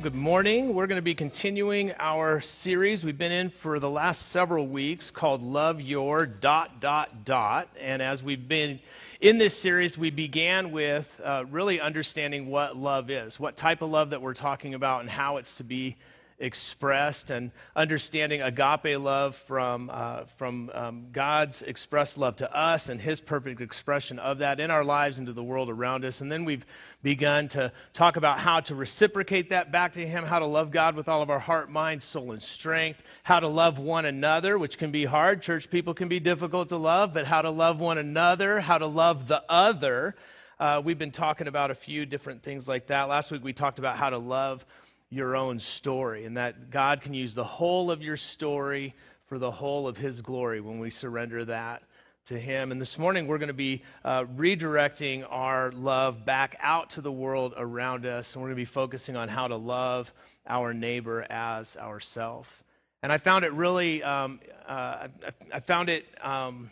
Good morning. We're going to be continuing our series we've been in for the last several weeks called Love Your dot dot dot. And as we've been in this series, we began with uh, really understanding what love is, what type of love that we're talking about, and how it's to be expressed, and understanding agape love from, uh, from um, God's expressed love to us and His perfect expression of that in our lives and to the world around us. And then we've begun to talk about how to reciprocate that back to Him, how to love God with all of our heart, mind, soul, and strength, how to love one another, which can be hard. Church people can be difficult to love, but how to love one another, how to love the other. Uh, we've been talking about a few different things like that. Last week we talked about how to love your own story, and that God can use the whole of your story for the whole of His glory when we surrender that to Him. And this morning, we're going to be uh, redirecting our love back out to the world around us, and we're going to be focusing on how to love our neighbor as ourself. And I found it really, um, uh, I found it um,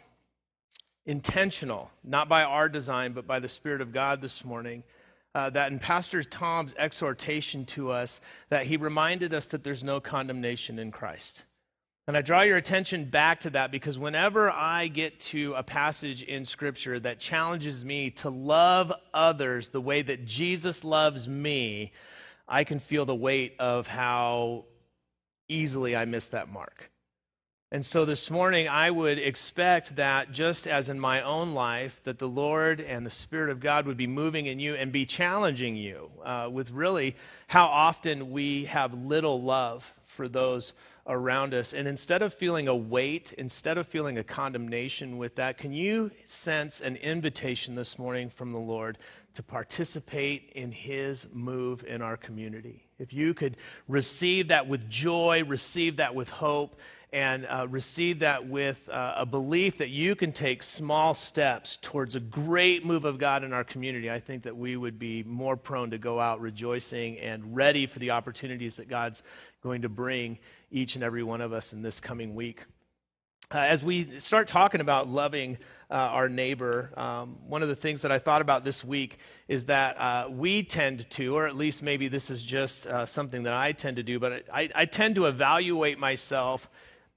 intentional, not by our design, but by the Spirit of God this morning uh, that in Pastor Tom's exhortation to us, that he reminded us that there's no condemnation in Christ. And I draw your attention back to that because whenever I get to a passage in Scripture that challenges me to love others the way that Jesus loves me, I can feel the weight of how easily I miss that mark. And so this morning, I would expect that just as in my own life, that the Lord and the Spirit of God would be moving in you and be challenging you uh, with really how often we have little love for those around us. And instead of feeling a weight, instead of feeling a condemnation with that, can you sense an invitation this morning from the Lord to participate in His move in our community? If you could receive that with joy, receive that with hope, and uh, receive that with uh, a belief that you can take small steps towards a great move of God in our community, I think that we would be more prone to go out rejoicing and ready for the opportunities that God's going to bring each and every one of us in this coming week. Uh, as we start talking about loving uh, our neighbor, um, one of the things that I thought about this week is that uh, we tend to, or at least maybe this is just uh, something that I tend to do, but I, I tend to evaluate myself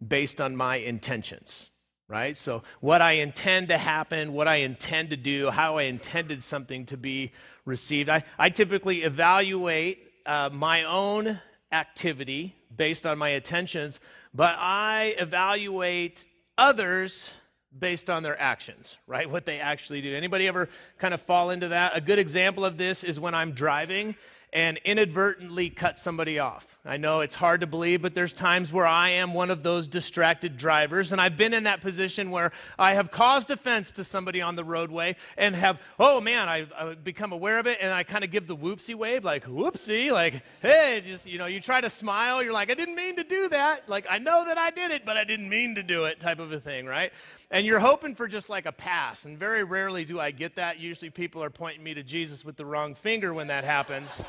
based on my intentions, right? So, what I intend to happen, what I intend to do, how I intended something to be received. I, I typically evaluate uh, my own activity based on my intentions, but I evaluate others based on their actions, right? What they actually do. Anybody ever kind of fall into that? A good example of this is when I'm driving and inadvertently cut somebody off. I know it's hard to believe, but there's times where I am one of those distracted drivers, and I've been in that position where I have caused offense to somebody on the roadway and have, oh man, I've, I've become aware of it, and I kind of give the whoopsie wave, like, whoopsie, like, hey, just, you know, you try to smile, you're like, I didn't mean to do that. Like, I know that I did it, but I didn't mean to do it, type of a thing, right? And you're hoping for just like a pass, and very rarely do I get that. Usually people are pointing me to Jesus with the wrong finger when that happens.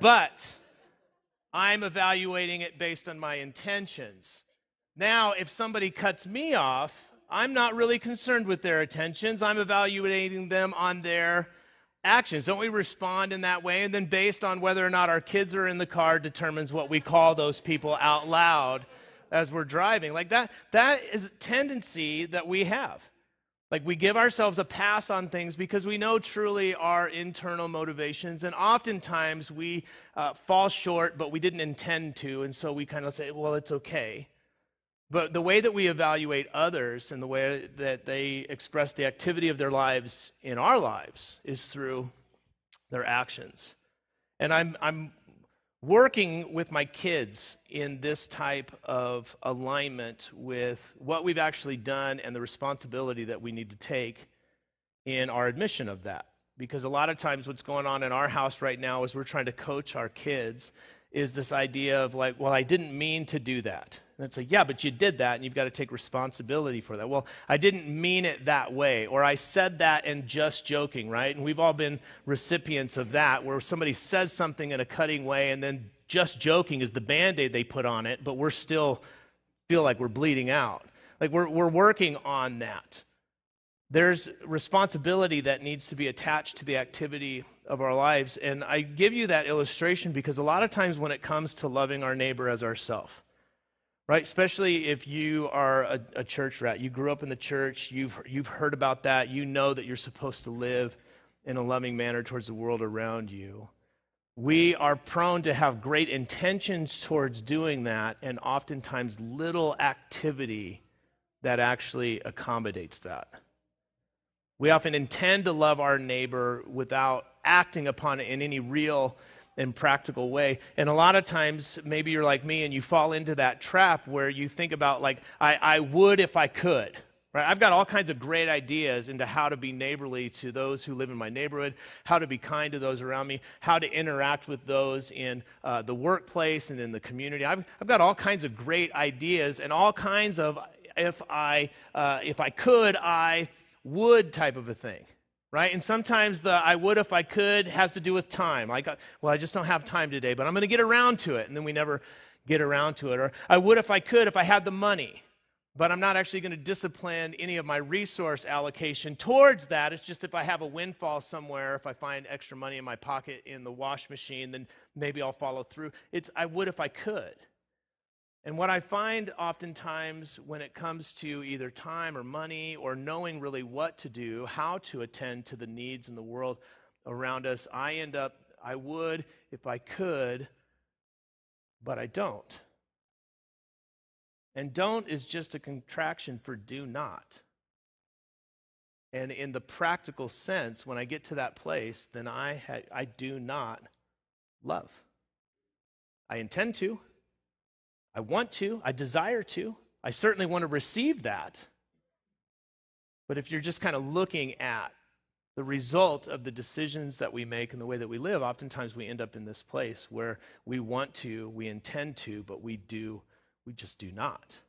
But I'm evaluating it based on my intentions. Now, if somebody cuts me off, I'm not really concerned with their intentions. I'm evaluating them on their actions. Don't we respond in that way? And then, based on whether or not our kids are in the car, determines what we call those people out loud as we're driving. Like that, that is a tendency that we have. Like we give ourselves a pass on things because we know truly our internal motivations, and oftentimes we uh, fall short, but we didn't intend to, and so we kind of say, well, it's okay. But the way that we evaluate others and the way that they express the activity of their lives in our lives is through their actions. And I'm, I'm working with my kids in this type of alignment with what we've actually done and the responsibility that we need to take in our admission of that. Because a lot of times, what's going on in our house right now is we're trying to coach our kids is this idea of like, well, I didn't mean to do that. And it's like, yeah, but you did that and you've got to take responsibility for that. Well, I didn't mean it that way. Or I said that and just joking, right? And we've all been recipients of that where somebody says something in a cutting way and then just joking is the band aid they put on it, but we're still feel like we're bleeding out. Like we're, we're working on that. There's responsibility that needs to be attached to the activity of our lives. And I give you that illustration because a lot of times when it comes to loving our neighbor as ourself, right? Especially if you are a, a, church rat, you grew up in the church, you've, you've heard about that, you know that you're supposed to live in a loving manner towards the world around you. We are prone to have great intentions towards doing that, and oftentimes little activity that actually accommodates that. We often intend to love our neighbor without acting upon it in any real and practical way. And a lot of times, maybe you're like me and you fall into that trap where you think about, like, I, I would if I could. Right? I've got all kinds of great ideas into how to be neighborly to those who live in my neighborhood, how to be kind to those around me, how to interact with those in uh, the workplace and in the community. I've, I've got all kinds of great ideas and all kinds of if I, uh, if I could, I would type of a thing right? And sometimes the I would if I could has to do with time. Like, uh, well, I just don't have time today, but I'm going to get around to it. And then we never get around to it. Or I would if I could if I had the money, but I'm not actually going to discipline any of my resource allocation towards that. It's just if I have a windfall somewhere, if I find extra money in my pocket in the wash machine, then maybe I'll follow through. It's I would if I could. And what I find oftentimes when it comes to either time or money or knowing really what to do, how to attend to the needs in the world around us, I end up, I would if I could, but I don't. And don't is just a contraction for do not. And in the practical sense, when I get to that place, then I, ha- I do not love. I intend to. I want to, I desire to, I certainly want to receive that. But if you're just kind of looking at the result of the decisions that we make and the way that we live, oftentimes we end up in this place where we want to, we intend to, but we do, we just do not.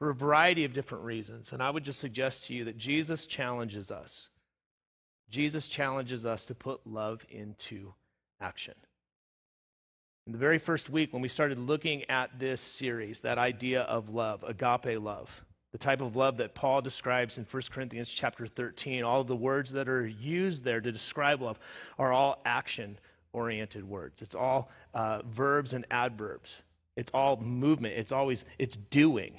For a variety of different reasons. And I would just suggest to you that Jesus challenges us. Jesus challenges us to put love into action. In the very first week, when we started looking at this series, that idea of love, agape love, the type of love that Paul describes in 1 Corinthians chapter 13, all of the words that are used there to describe love are all action oriented words. It's all uh, verbs and adverbs. It's all movement. It's always, it's doing.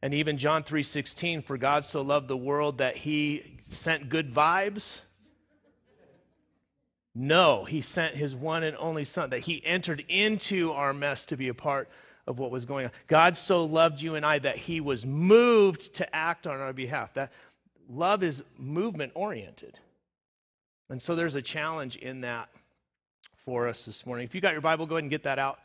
And even John 3:16, for God so loved the world that he sent good vibes no, he sent his one and only son, that he entered into our mess to be a part of what was going on. God so loved you and I that he was moved to act on our behalf. That love is movement oriented. And so there's a challenge in that for us this morning. If you got your Bible, go ahead and get that out.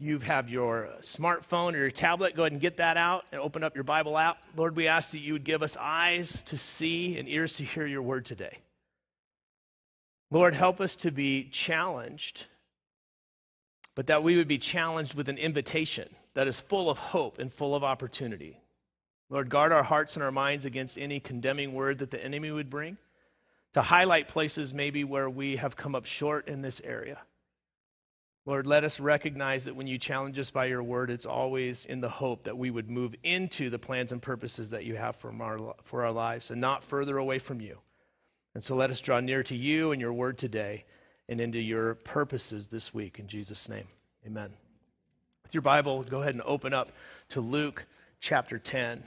You have your smartphone or your tablet, go ahead and get that out and open up your Bible app. Lord, we ask that you would give us eyes to see and ears to hear your word today. Lord, help us to be challenged, but that we would be challenged with an invitation that is full of hope and full of opportunity. Lord, guard our hearts and our minds against any condemning word that the enemy would bring, to highlight places maybe where we have come up short in this area. Lord, let us recognize that when you challenge us by your word, it's always in the hope that we would move into the plans and purposes that you have for our, for our lives and not further away from you. And so let us draw near to you and your word today and into your purposes this week. In Jesus' name, amen. With your Bible, go ahead and open up to Luke chapter 10.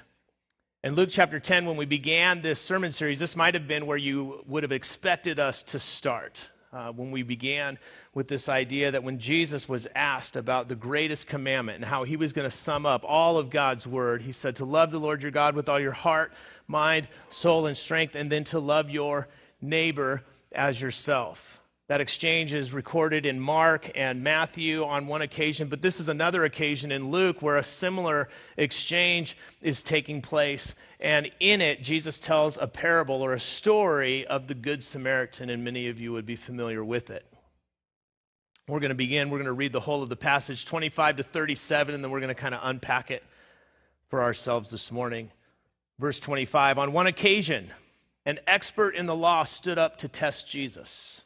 In Luke chapter 10, when we began this sermon series, this might have been where you would have expected us to start. Uh, when we began with this idea that when Jesus was asked about the greatest commandment and how he was going to sum up all of God's word, he said to love the Lord your God with all your heart, mind, soul, and strength, and then to love your neighbor as yourself. That exchange is recorded in Mark and Matthew on one occasion, but this is another occasion in Luke where a similar exchange is taking place. And in it, Jesus tells a parable or a story of the Good Samaritan, and many of you would be familiar with it. We're going to begin, we're going to read the whole of the passage, 25 to 37, and then we're going to kind of unpack it for ourselves this morning. Verse 25 On one occasion, an expert in the law stood up to test Jesus.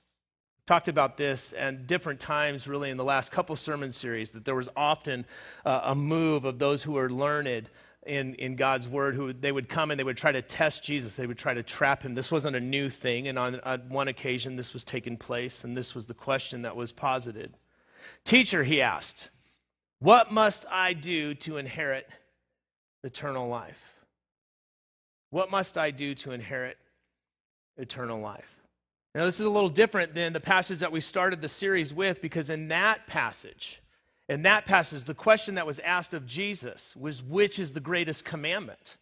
Talked about this and different times, really, in the last couple sermon series, that there was often uh, a move of those who were learned in, in God's word who they would come and they would try to test Jesus. They would try to trap him. This wasn't a new thing. And on, on one occasion, this was taking place, and this was the question that was posited. Teacher, he asked, what must I do to inherit eternal life? What must I do to inherit eternal life? Now, this is a little different than the passage that we started the series with because in that passage, in that passage, the question that was asked of Jesus was, Which is the greatest commandment?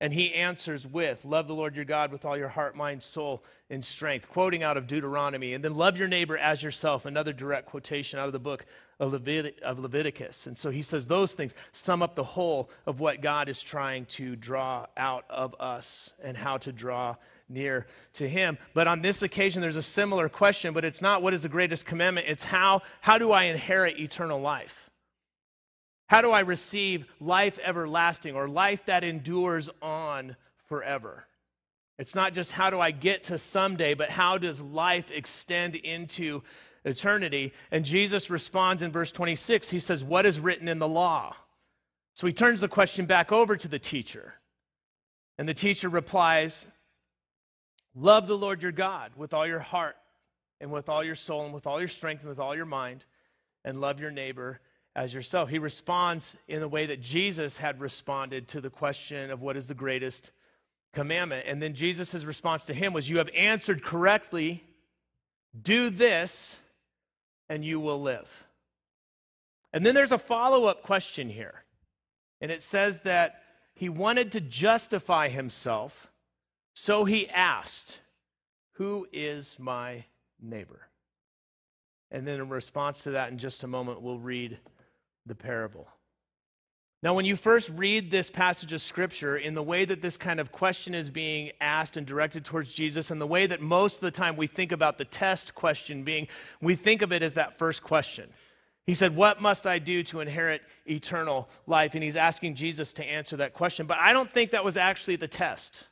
And he answers with, Love the Lord your God with all your heart, mind, soul, and strength, quoting out of Deuteronomy. And then love your neighbor as yourself, another direct quotation out of the book of, Levit- of Leviticus. And so he says those things sum up the whole of what God is trying to draw out of us and how to draw near to him. But on this occasion, there's a similar question, but it's not what is the greatest commandment, it's how, how do I inherit eternal life? How do I receive life everlasting or life that endures on forever? It's not just how do I get to someday, but how does life extend into eternity? And Jesus responds in verse 26. He says, What is written in the law? So he turns the question back over to the teacher. And the teacher replies, Love the Lord your God with all your heart and with all your soul and with all your strength and with all your mind, and love your neighbor as yourself. He responds in the way that Jesus had responded to the question of what is the greatest commandment. And then Jesus' response to him was, You have answered correctly. Do this, and you will live. And then there's a follow up question here. And it says that he wanted to justify himself so he asked, Who is my neighbor? And then in response to that, in just a moment, we'll read the parable. Now, when you first read this passage of Scripture, in the way that this kind of question is being asked and directed towards Jesus, and the way that most of the time we think about the test question being, we think of it as that first question. He said, What must I do to inherit eternal life? And he's asking Jesus to answer that question. But I don't think that was actually the test.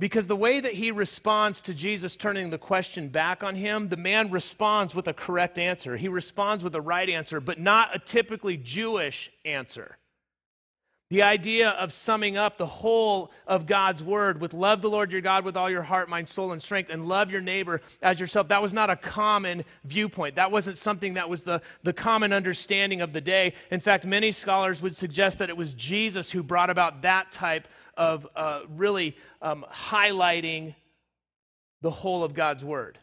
Because the way that he responds to Jesus turning the question back on him, the man responds with a correct answer. He responds with a right answer, but not a typically Jewish answer. The idea of summing up the whole of God's word with love the Lord your God with all your heart, mind, soul, and strength, and love your neighbor as yourself, that was not a common viewpoint. That wasn't something that was the, the common understanding of the day. In fact, many scholars would suggest that it was Jesus who brought about that type of uh, really um, highlighting the whole of God's word.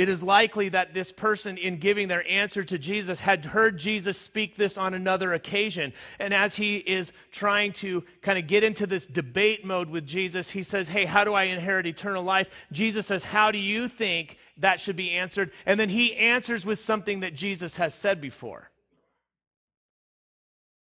It is likely that this person, in giving their answer to Jesus, had heard Jesus speak this on another occasion. And as he is trying to kind of get into this debate mode with Jesus, he says, Hey, how do I inherit eternal life? Jesus says, How do you think that should be answered? And then he answers with something that Jesus has said before.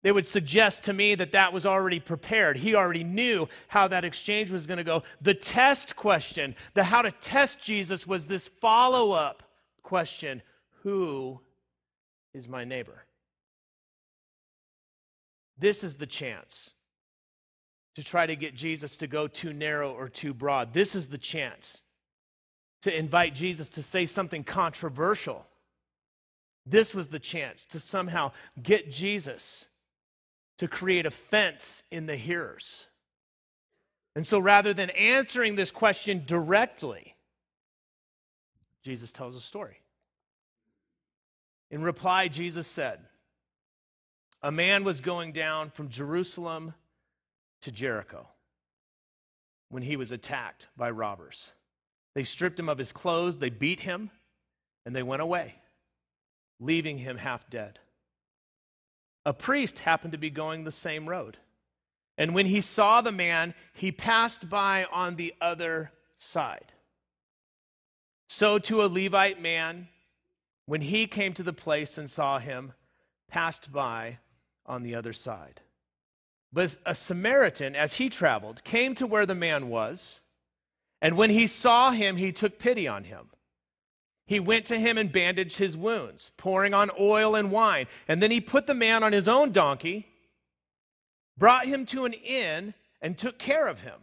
They would suggest to me that that was already prepared. He already knew how that exchange was going to go. The test question, the how to test Jesus, was this follow up question Who is my neighbor? This is the chance to try to get Jesus to go too narrow or too broad. This is the chance to invite Jesus to say something controversial. This was the chance to somehow get Jesus to create offense in the hearers. And so rather than answering this question directly, Jesus tells a story. In reply, Jesus said, A man was going down from Jerusalem to Jericho when he was attacked by robbers. They stripped him of his clothes, they beat him, and they went away, leaving him half dead. A priest happened to be going the same road. And when he saw the man, he passed by on the other side. So, to a Levite man, when he came to the place and saw him, passed by on the other side. But a Samaritan, as he traveled, came to where the man was, and when he saw him, he took pity on him. He went to him and bandaged his wounds, pouring on oil and wine. And then he put the man on his own donkey, brought him to an inn, and took care of him.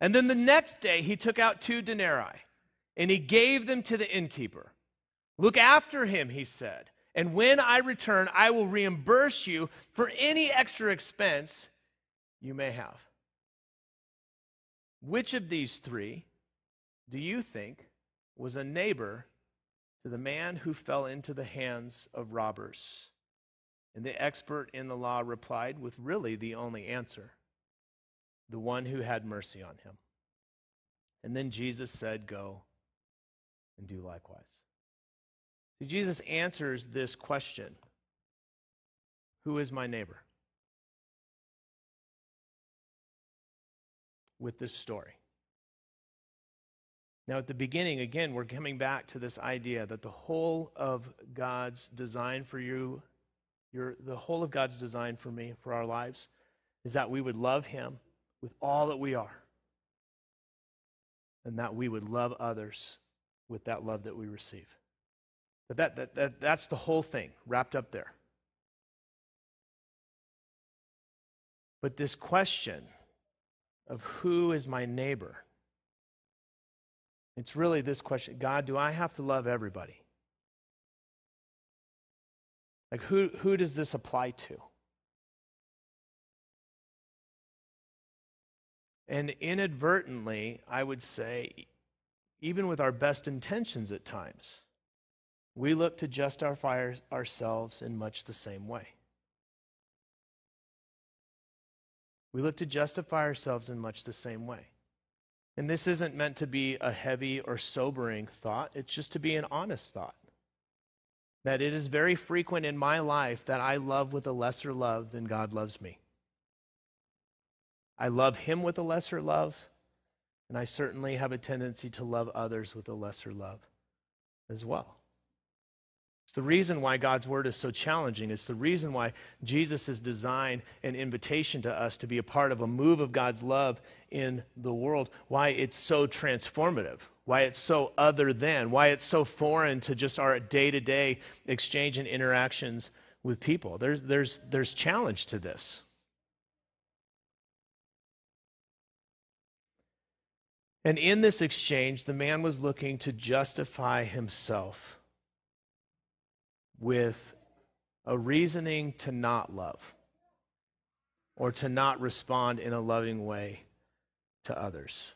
And then the next day he took out two denarii, and he gave them to the innkeeper. Look after him, he said, and when I return, I will reimburse you for any extra expense you may have. Which of these three do you think was a neighbor to the man who fell into the hands of robbers? And the expert in the law replied with really the only answer the one who had mercy on him. And then Jesus said, Go and do likewise. So Jesus answers this question Who is my neighbor? with this story. Now, at the beginning, again, we're coming back to this idea that the whole of God's design for you, your, the whole of God's design for me, for our lives, is that we would love Him with all that we are, and that we would love others with that love that we receive. But that, that, that, that's the whole thing wrapped up there. But this question of who is my neighbor it's really this question God, do I have to love everybody? Like, who, who does this apply to? And inadvertently, I would say, even with our best intentions at times, we look to justify ourselves in much the same way. We look to justify ourselves in much the same way. And this isn't meant to be a heavy or sobering thought, it's just to be an honest thought. That it is very frequent in my life that I love with a lesser love than God loves me. I love Him with a lesser love, and I certainly have a tendency to love others with a lesser love as well. It's the reason why God's word is so challenging. It's the reason why Jesus has designed an invitation to us to be a part of a move of God's love in the world. Why it's so transformative. Why it's so other than. Why it's so foreign to just our day to day exchange and interactions with people. There's, there's, there's challenge to this. And in this exchange, the man was looking to justify himself with a reasoning to not love or to not respond in a loving way to others.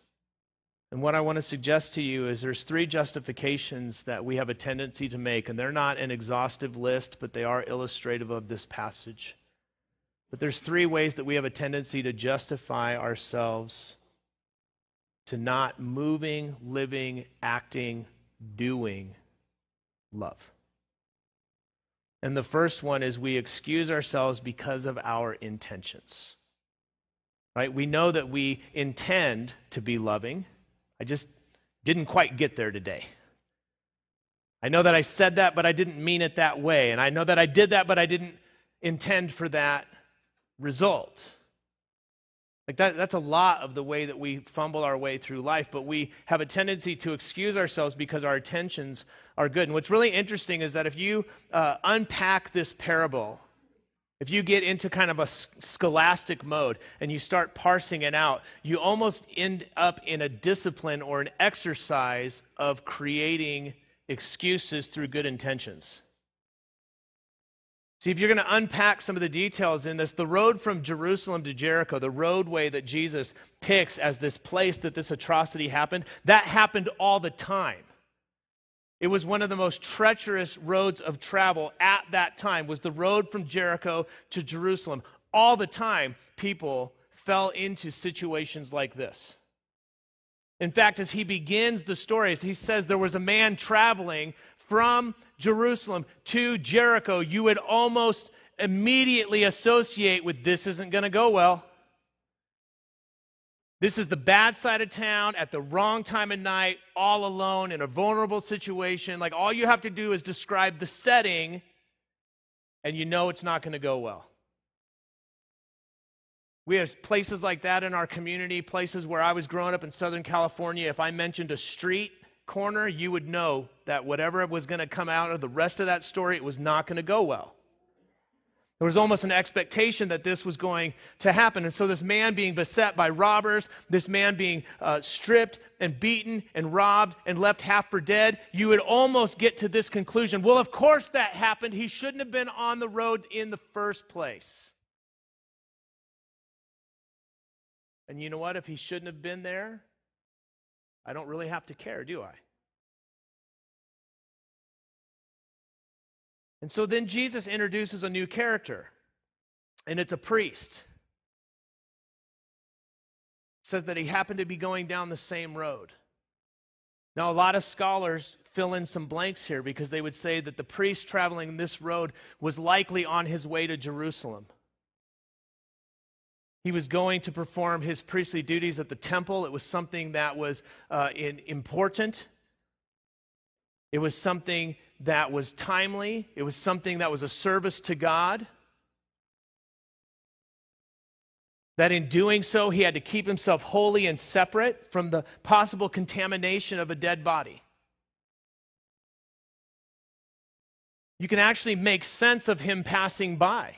And what I want to suggest to you is there's three justifications that we have a tendency to make, and they're not an exhaustive list, but they are illustrative of this passage. But there's three ways that we have a tendency to justify ourselves to not moving, living, acting, doing love. And the first one is we excuse ourselves because of our intentions. Right? We know that we intend to be loving. I just didn't quite get there today. I know that I said that, but I didn't mean it that way. And I know that I did that, but I didn't intend for that result. Like that, that's a lot of the way that we fumble our way through life, but we have a tendency to excuse ourselves because our intentions are good. And what's really interesting is that if you uh, unpack this parable, if you get into kind of a scholastic mode and you start parsing it out, you almost end up in a discipline or an exercise of creating excuses through good intentions. See, if you're going to unpack some of the details in this, the road from Jerusalem to Jericho, the roadway that Jesus picks as this place that this atrocity happened, that happened all the time. It was one of the most treacherous roads of travel at that time was the road from Jericho to Jerusalem. All the time people fell into situations like this. In fact, as he begins the story, he says there was a man traveling from Jerusalem to Jericho, you would almost immediately associate with this isn't going to go well. This is the bad side of town at the wrong time of night, all alone in a vulnerable situation. Like all you have to do is describe the setting, and you know it's not going to go well. We have places like that in our community, places where I was growing up in Southern California. If I mentioned a street, corner, you would know that whatever was going to come out of the rest of that story, it was not going to go well. There was almost an expectation that this was going to happen. And so, this man being beset by robbers, this man being uh, stripped and beaten and robbed and left half for dead, you would almost get to this conclusion. Well, of course that happened. He shouldn't have been on the road in the first place. And you know what? If he shouldn't have been there, I don't really have to care, do I? And so then Jesus introduces a new character, and it's a priest. It says that he happened to be going down the same road. Now, a lot of scholars fill in some blanks here because they would say that the priest traveling this road was likely on his way to Jerusalem. He was going to perform his priestly duties at the temple. It was something that was uh, in, important. It was something that was timely, it was something that was a service to God. That in doing so, he had to keep himself holy and separate from the possible contamination of a dead body. You can actually make sense of him passing by.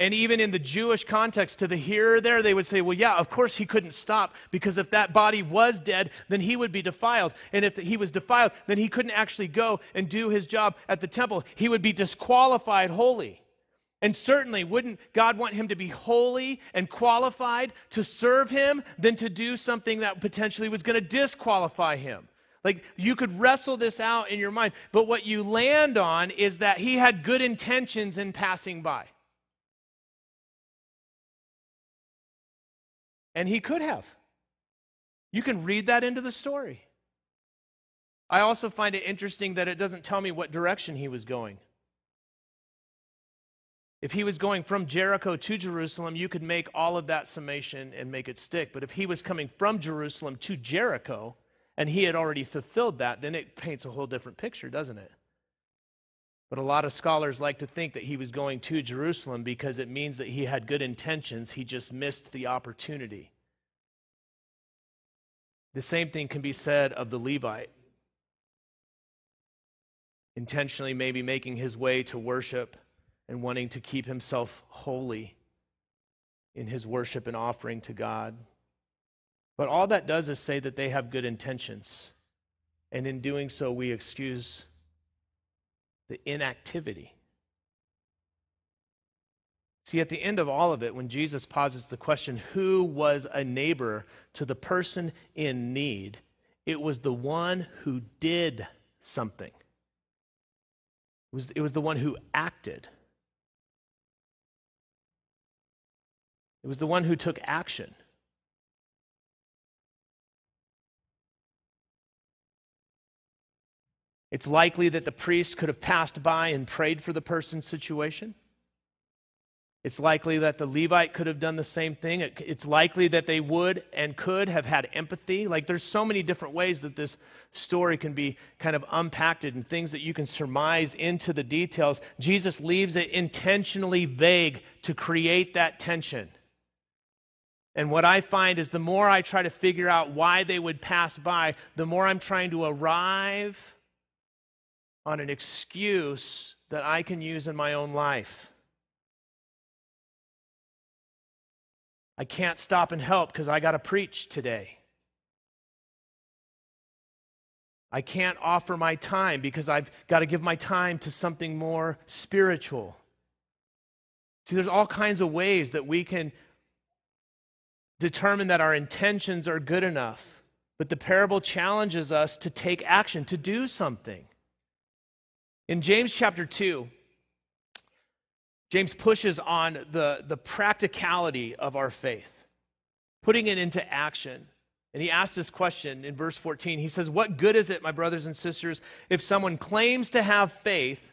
And even in the Jewish context, to the hearer there, they would say, well, yeah, of course he couldn't stop because if that body was dead, then he would be defiled. And if he was defiled, then he couldn't actually go and do his job at the temple. He would be disqualified holy. And certainly, wouldn't God want him to be holy and qualified to serve him than to do something that potentially was going to disqualify him? Like you could wrestle this out in your mind, but what you land on is that he had good intentions in passing by. And he could have. You can read that into the story. I also find it interesting that it doesn't tell me what direction he was going. If he was going from Jericho to Jerusalem, you could make all of that summation and make it stick. But if he was coming from Jerusalem to Jericho and he had already fulfilled that, then it paints a whole different picture, doesn't it? But a lot of scholars like to think that he was going to Jerusalem because it means that he had good intentions, he just missed the opportunity. The same thing can be said of the Levite. Intentionally, maybe making his way to worship and wanting to keep himself holy in his worship and offering to God. But all that does is say that they have good intentions. And in doing so, we excuse the inactivity. See, at the end of all of it, when Jesus posits the question, who was a neighbor to the person in need, it was the one who did something. It was, it was the one who acted. It was the one who took action. It's likely that the priest could have passed by and prayed for the person's situation. It's likely that the Levite could have done the same thing. it's likely that they would and could have had empathy. Like, there's so many different ways that this story can be kind of unpacked and things that you can surmise into the details. Jesus leaves it intentionally vague to create that tension. And what I find is the more I try to figure out why they would pass by, the more I'm trying to arrive on an excuse that I can use in my own life. I can't stop and help because I got to preach today. I can't offer my time because I've got to give my time to something more spiritual. See, there's all kinds of ways that we can determine that our intentions are good enough. But the parable challenges us to take action, to do something. In James chapter 2, James pushes on the, the practicality of our faith, putting it into action. And he asks this question in verse 14. He says, What good is it, my brothers and sisters, if someone claims to have faith,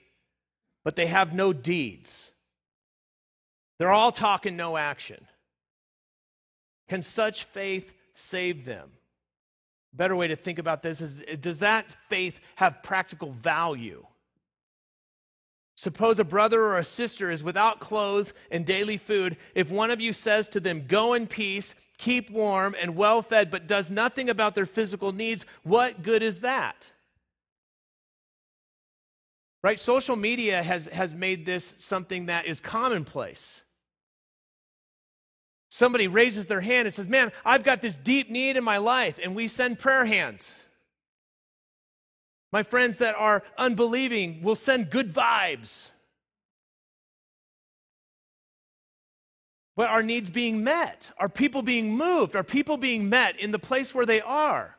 but they have no deeds? They're all talking, no action. Can such faith save them? better way to think about this is does that faith have practical value? Suppose a brother or a sister is without clothes and daily food. If one of you says to them, Go in peace, keep warm and well fed, but does nothing about their physical needs, what good is that? Right? Social media has, has made this something that is commonplace. Somebody raises their hand and says, Man, I've got this deep need in my life, and we send prayer hands. My friends that are unbelieving will send good vibes. But are needs being met? Are people being moved? Are people being met in the place where they are?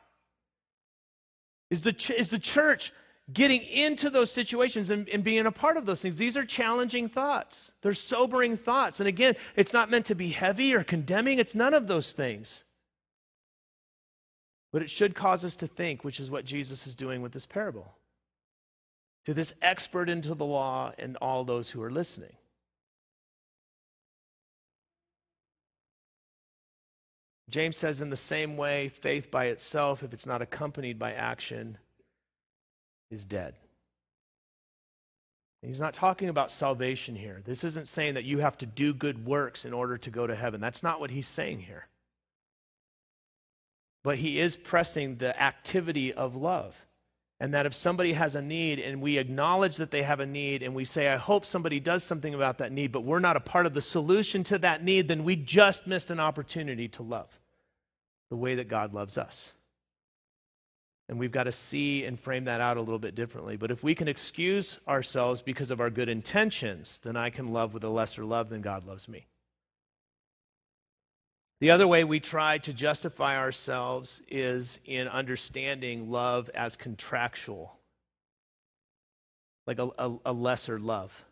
Is the, ch- is the church getting into those situations and, and, being a part of those things? These are challenging thoughts. They're sobering thoughts. And again, it's not meant to be heavy or condemning, it's none of those things. But it should cause us to think, which is what Jesus is doing with this parable. To this expert into the law and all those who are listening. James says, in the same way, faith by itself, if it's not accompanied by action, is dead. He's not talking about salvation here. This isn't saying that you have to do good works in order to go to heaven. That's not what he's saying here. But he is pressing the activity of love. And that if somebody has a need and we acknowledge that they have a need and we say, I hope somebody does something about that need, but we're not a part of the solution to that need, then we just missed an opportunity to love the way that God loves us. And we've got to see and frame that out a little bit differently. But if we can excuse ourselves because of our good intentions, then I can love with a lesser love than God loves me. The other way we try to justify ourselves is in understanding love as contractual, like a, a, a, lesser love.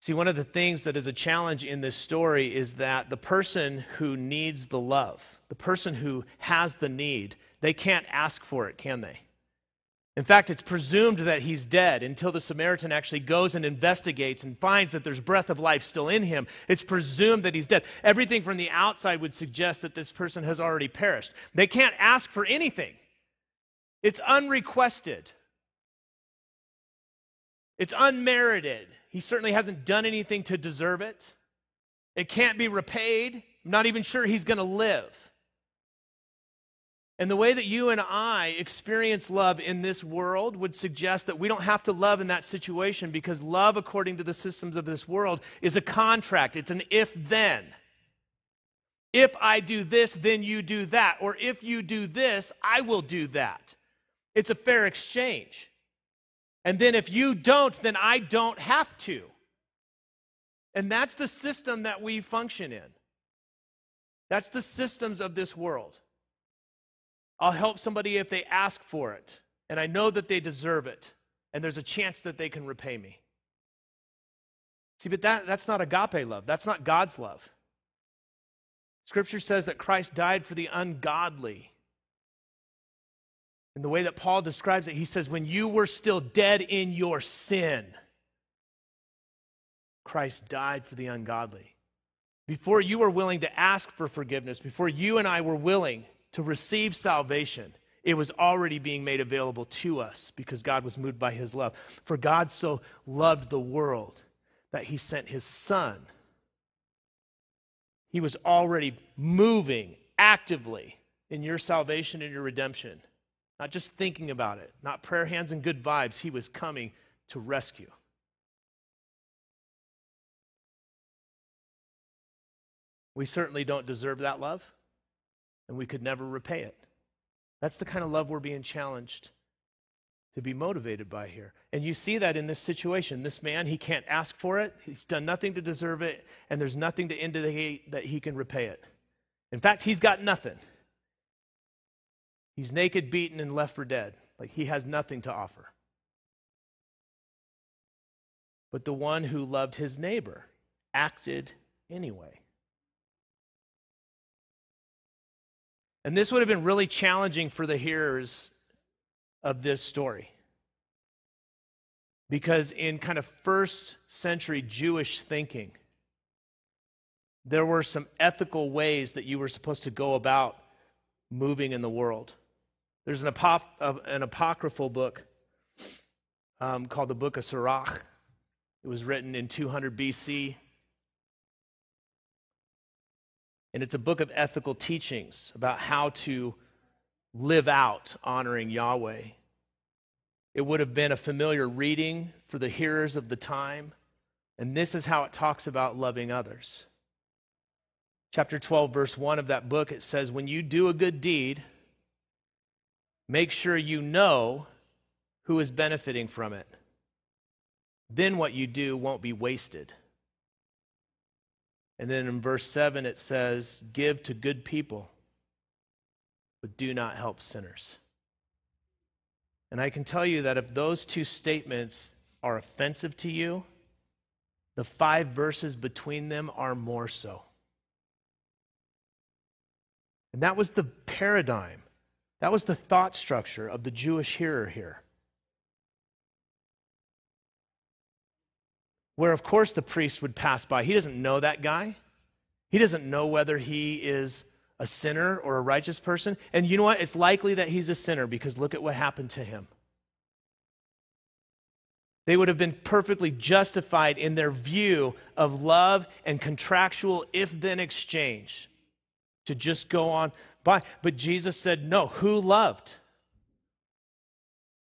See, one of the things that is a challenge in this story is that the person who needs the love, the person who has the need, they can't ask for it, can they? In fact, it's presumed that he's dead until the Samaritan actually goes and investigates and finds that there's breath of life still in him. It's presumed that he's dead. Everything from the outside would suggest that this person has already perished. They can't ask for anything, it's unrequested, it's unmerited. He certainly hasn't done anything to deserve it. It can't be repaid. I'm not even sure he's going to live. And the way that you and I experience love in this world would suggest that we don't have to love in that situation because love, according to the systems of this world, is a contract. It's an if then. If I do this, then you do that. Or if you do this, I will do that. It's a fair exchange. And then if you don't, then I don't have to. And that's the system that we function in. That's the systems of this world. I'll help somebody if they ask for it, and I know that they deserve it, and there's a chance that they can repay me. See, but that, that's not agape love. That's not God's love. Scripture says that Christ died for the ungodly. In the way that Paul describes it, he says, when you were still dead in your sin, Christ died for the ungodly. Before you were willing to ask for forgiveness, before you and I were willing to receive salvation, it was already being made available to us because God was moved by his love. For God so loved the world that he sent his son. He was already moving actively in your salvation and your redemption, not just thinking about it, not prayer hands and good vibes. He was coming to rescue. We certainly don't deserve that love and we could never repay it. That's the kind of love we're being challenged to be motivated by here. And you see that in this situation. This man, he can't ask for it, he's done nothing to deserve it, and there's nothing to indicate that he can repay it. In fact, he's got nothing. He's naked, beaten, and left for dead. Like he has nothing to offer. But the one who loved his neighbor acted anyway. And this would have been really challenging for the hearers of this story. Because in kind of first century Jewish thinking, there were some ethical ways that you were supposed to go about moving in the world. There's an, an apocryphal book um, called the Book of Sirach. It was written in 200 BC. And it's a book of ethical teachings about how to live out honoring Yahweh. It would have been a familiar reading for the hearers of the time. And this is how it talks about loving others. Chapter 12, verse 1 of that book, it says, When you do a good deed, make sure you know who is benefiting from it. Then what you do won't be wasted. And then in verse 7, it says, Give to good people, but do not help sinners. And I can tell you that if those two statements are offensive to you, the five verses between them are more so. And that was the paradigm, that was the thought structure of the Jewish hearer here. Where, of course, the priest would pass by. He doesn't know that guy, he doesn't know whether he is a sinner or a righteous person. And you know what? It's likely that he's a sinner because look at what happened to him. They would have been perfectly justified in their view of love and contractual if then exchange to just go on by. But Jesus said, No, who loved?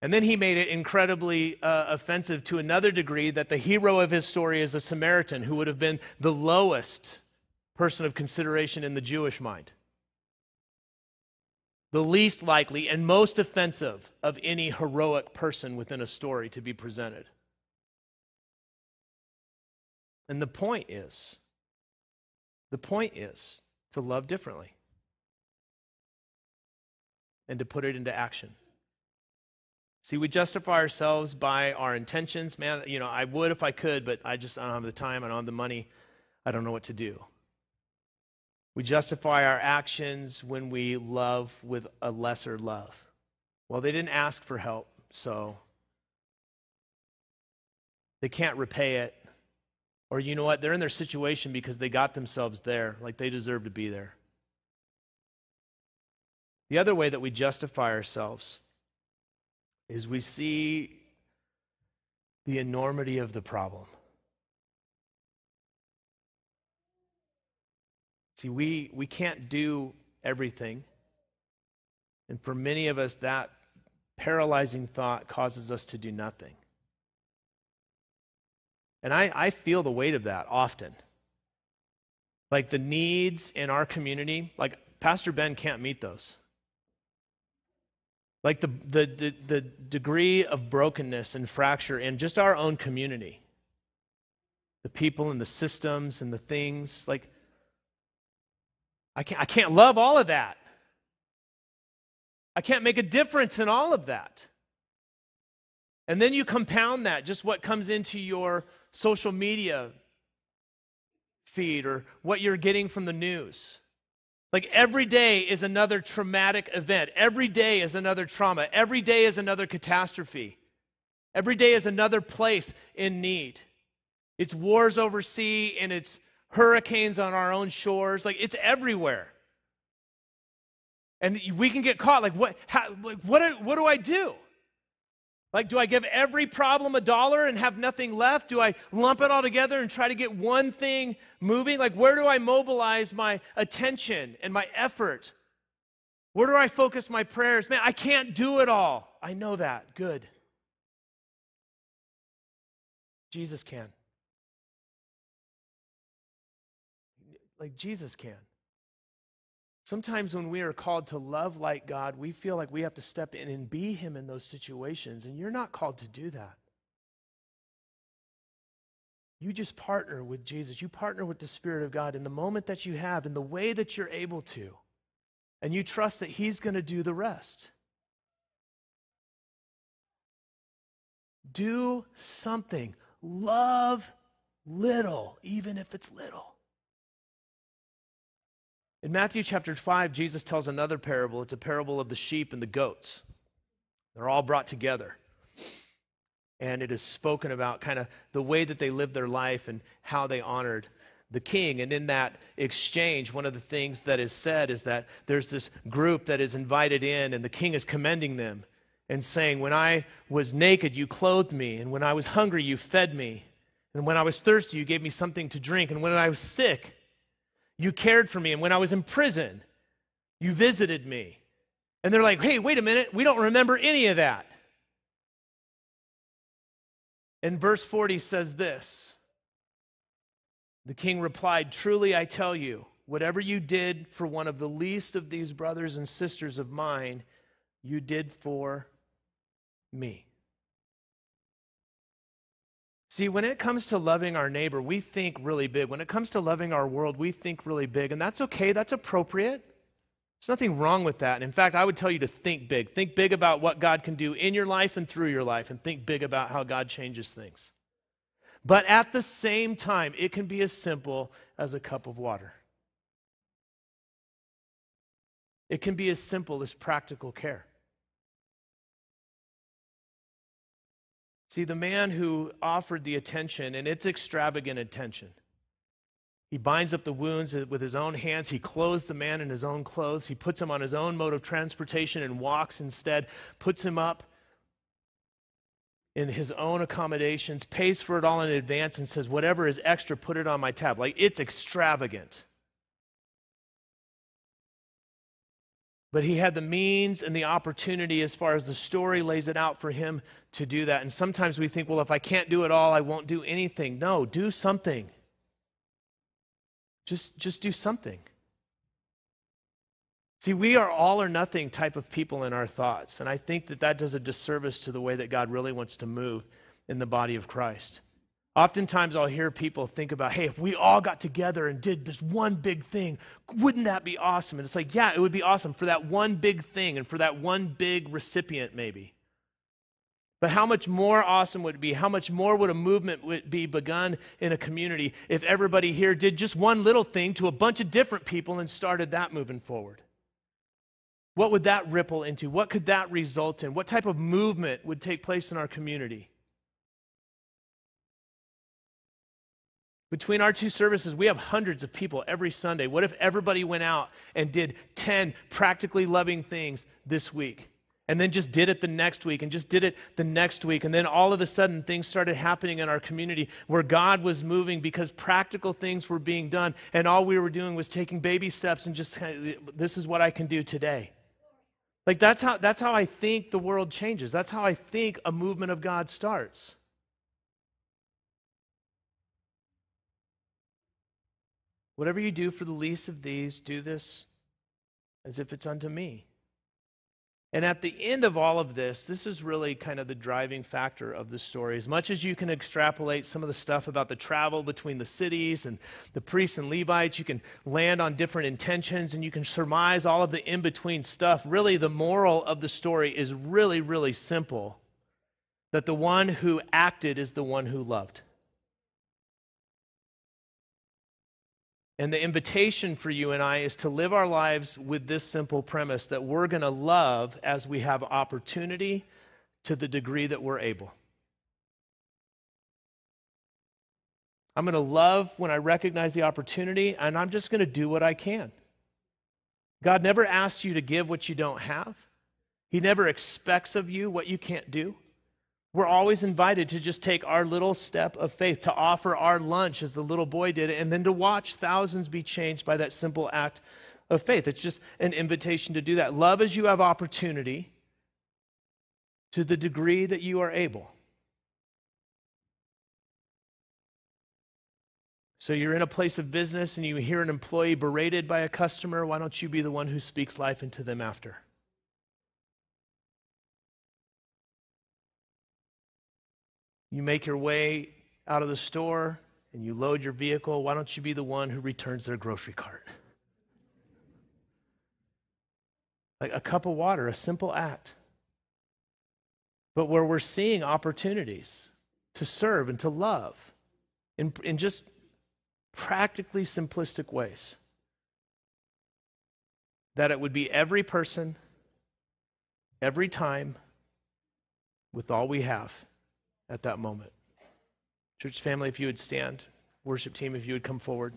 And then he made it incredibly uh, offensive to another degree that the hero of his story is a Samaritan who would have been the lowest person of consideration in the Jewish mind. The least likely and most offensive of any heroic person within a story to be presented. And the point is, the point is to love differently and to put it into action. See, we justify ourselves by our intentions. Man, you know, I would if I could, but I just I don't have the time, I don't have the money, I don't know what to do. We justify our actions when we love with a lesser love. Well, they didn't ask for help, so they can't repay it. Or you know what? They're in their situation because they got themselves there, like they deserve to be there. The other way that we justify ourselves is we see the enormity of the problem. See, we, we can't do everything. And for many of us, that paralyzing thought causes us to do nothing. And I, I feel the weight of that often. Like the needs in our community, like Pastor Ben can't meet those. Like the, the, the, the degree of brokenness and fracture in just our own community, the people and the systems and the things, like, I can't, I can't love all of that. I can't make a difference in all of that. And then you compound that, just what comes into your social media feed or what you're getting from the news. Like every day is another traumatic event. Every day is another trauma. Every day is another catastrophe. Every day is another place in need. It's wars overseas and it's hurricanes on our own shores. Like it's everywhere. And we can get caught like what how, like what what do I do? Like, do I give every problem a dollar and have nothing left? Do I lump it all together and try to get one thing moving? Like, where do I mobilize my attention and my effort? Where do I focus my prayers? Man, I can't do it all. I know that. Good. Jesus can. Like, Jesus can. Sometimes when we are called to love like God, we feel like we have to step in and be Him in those situations, and you're not called to do that. You just partner with Jesus. You partner with the Spirit of God in the moment that you have, in the way that you're able to, and you trust that He's going to do the rest. Do something. Love little, even if it's little. In Matthew chapter 5, Jesus tells another parable. It's a parable of the sheep and the goats. They're all brought together. And it is spoken about kind of the way that they lived their life and how they honored the king. And in that exchange, one of the things that is said is that there's this group that is invited in, and the king is commending them and saying, When I was naked, you clothed me, and when I was hungry, you fed me, and when I was thirsty, you gave me something to drink, and when I was sick, You cared for me. And when I was in prison, you visited me. And they're like, hey, wait a minute. We don't remember any of that. And verse 40 says this The king replied, Truly I tell you, whatever you did for one of the least of these brothers and sisters of mine, you did for me. See, when it comes to loving our neighbor, we think really big. When it comes to loving our world, we think really big. And that's okay, that's appropriate. There's nothing wrong with that. And In fact, I would tell you to think big. Think big about what God can do in your life and through your life, and think big about how God changes things. But at the same time, it can be as simple as a cup of water. It can be as simple as practical care. See, the man who offered the attention, and it's extravagant attention, he binds up the wounds with his own hands. He clothes the man in his own clothes. He puts him on his own mode of transportation and walks instead, puts him up in his own accommodations, pays for it all in advance, and says, Whatever is extra, put it on my tab. Like it's extravagant. But he had the means and the opportunity, as far as the story lays it out, for him to do that. And sometimes we think, well, if I can't do it all, I won't do anything. No, do something. Just, just do something. See, we are all or nothing type of people in our thoughts. And I think that that does a disservice to the way that God really wants to move in the body of Christ. Oftentimes, I'll hear people think about, hey, if we all got together and did this one big thing, wouldn't that be awesome? And it's like, yeah, it would be awesome for that one big thing and for that one big recipient, maybe. But how much more awesome would it be? How much more would a movement be begun in a community if everybody here did just one little thing to a bunch of different people and started that moving forward? What would that ripple into? What could that result in? What type of movement would take place in our community? Between our two services, we have hundreds of people every Sunday. What if everybody went out and did 10 practically loving things this week? and then just did it the next week and just did it the next week. And then all of a sudden, things started happening in our community where God was moving because practical things were being done. And all we were doing was taking baby steps and just this is what I can do today. Like that's how, that's how I think the world changes. That's how I think a movement of God starts. Whatever you do for the least of these, do this as if it's unto me. And at the end of all of this, this is really kind of the driving factor of the story. As much as you can extrapolate some of the stuff about the travel between the cities and the priests and Levites, you can land on different intentions and you can surmise all of the in between stuff. Really, the moral of the story is really, really simple that the one who acted is the one who loved. And the invitation for you and I is to live our lives with this simple premise that we're going to love as we have opportunity to the degree that we're able. I'm going to love when I recognize the opportunity, and I'm just going to do what I can. God never asks you to give what you don't have, He never expects of you what you can't do. We're always invited to just take our little step of faith, to offer our lunch as the little boy did, and then to watch thousands be changed by that simple act of faith. It's just an invitation to do that. Love as you have opportunity to the degree that you are able. So you're in a place of business and you hear an employee berated by a customer, why don't you be the one who speaks life into them after? You make your way out of the store and you load your vehicle. Why don't you be the one who returns their grocery cart? Like a cup of water, a simple act. But where we're seeing opportunities to serve and to love in, in just practically simplistic ways. That it would be every person, every time, with all we have at that moment. Church family, if you would stand, worship team, if you would come forward.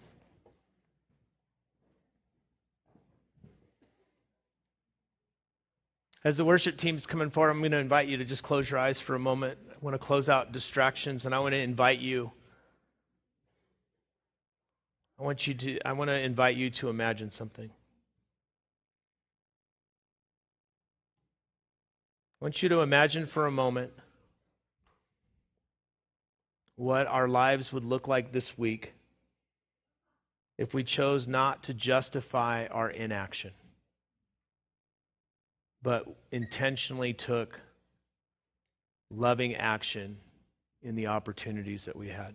As the worship team's coming forward, I'm going to invite you to just close your eyes for a moment. I want to close out distractions, and I want to invite you. I want you to I want to invite you to imagine something. I want you to imagine for a moment what our lives would look like this week if we chose not to justify our inaction, but intentionally took loving action in the opportunities that we had.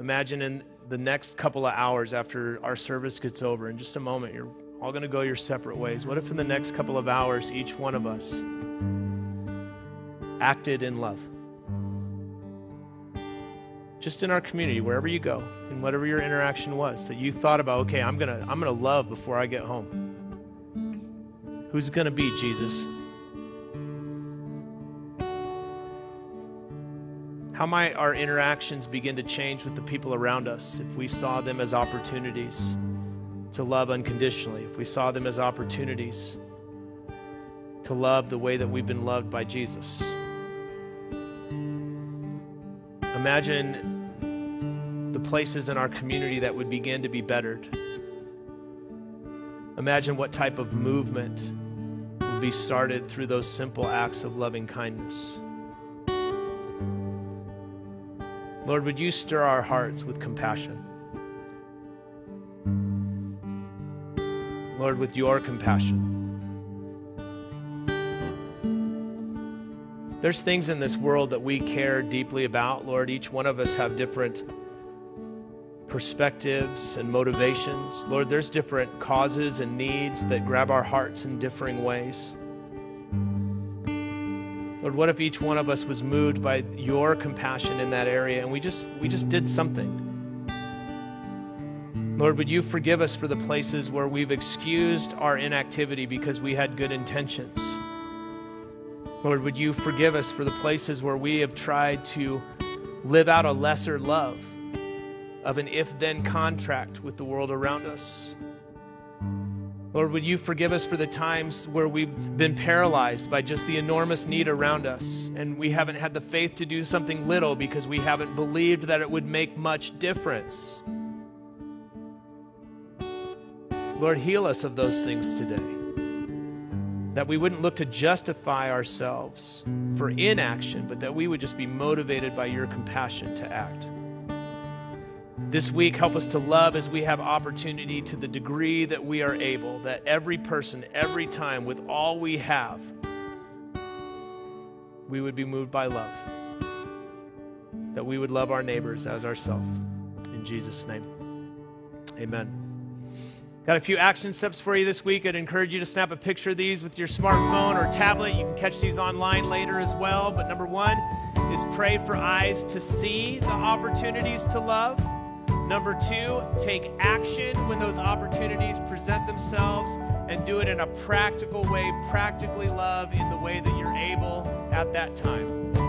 Imagine in the next couple of hours after our service gets over, in just a moment, you're all going to go your separate ways. What if in the next couple of hours, each one of us acted in love? Just in our community, wherever you go, and whatever your interaction was, that you thought about, okay, I'm to I'm to love before I get home. Who's to be Jesus? How might our interactions begin to change with the people around us if we saw them as opportunities to love unconditionally, if we saw them as opportunities to love the way that we've been loved by Jesus? Imagine the places in our community that would begin to be bettered. Imagine what type of movement would be started through those simple acts of loving kindness. Lord, would you stir our hearts with compassion? Lord, with your compassion. There's things in this world that we care deeply about, Lord. Each one of us have different perspectives and motivations. Lord, there's different causes and needs that grab our hearts in differing ways. Lord, what if each one of us was moved by your compassion in that area and we just we just did something? Lord, would you forgive us for the places where we've excused our inactivity because we had good intentions? Lord, would you forgive us for the places where we have tried to live out a lesser love of an if then contract with the world around us? Lord, would you forgive us for the times where we've been paralyzed by just the enormous need around us and we haven't had the faith to do something little because we haven't believed that it would make much difference? Lord, heal us of those things today. That we wouldn't look to justify ourselves for inaction, but that we would just be motivated by your compassion to act. This week, help us to love as we have opportunity to the degree that we are able, that every person, every time, with all we have, we would be moved by love. That we would love our neighbors as ourselves. In Jesus' name, amen. Got a few action steps for you this week. I'd encourage you to snap a picture of these with your smartphone or tablet. You can catch these online later as well. But number one is pray for eyes to see the opportunities to love. Number two, take action when those opportunities present themselves and do it in a practical way, practically love in the way that you're able at that time.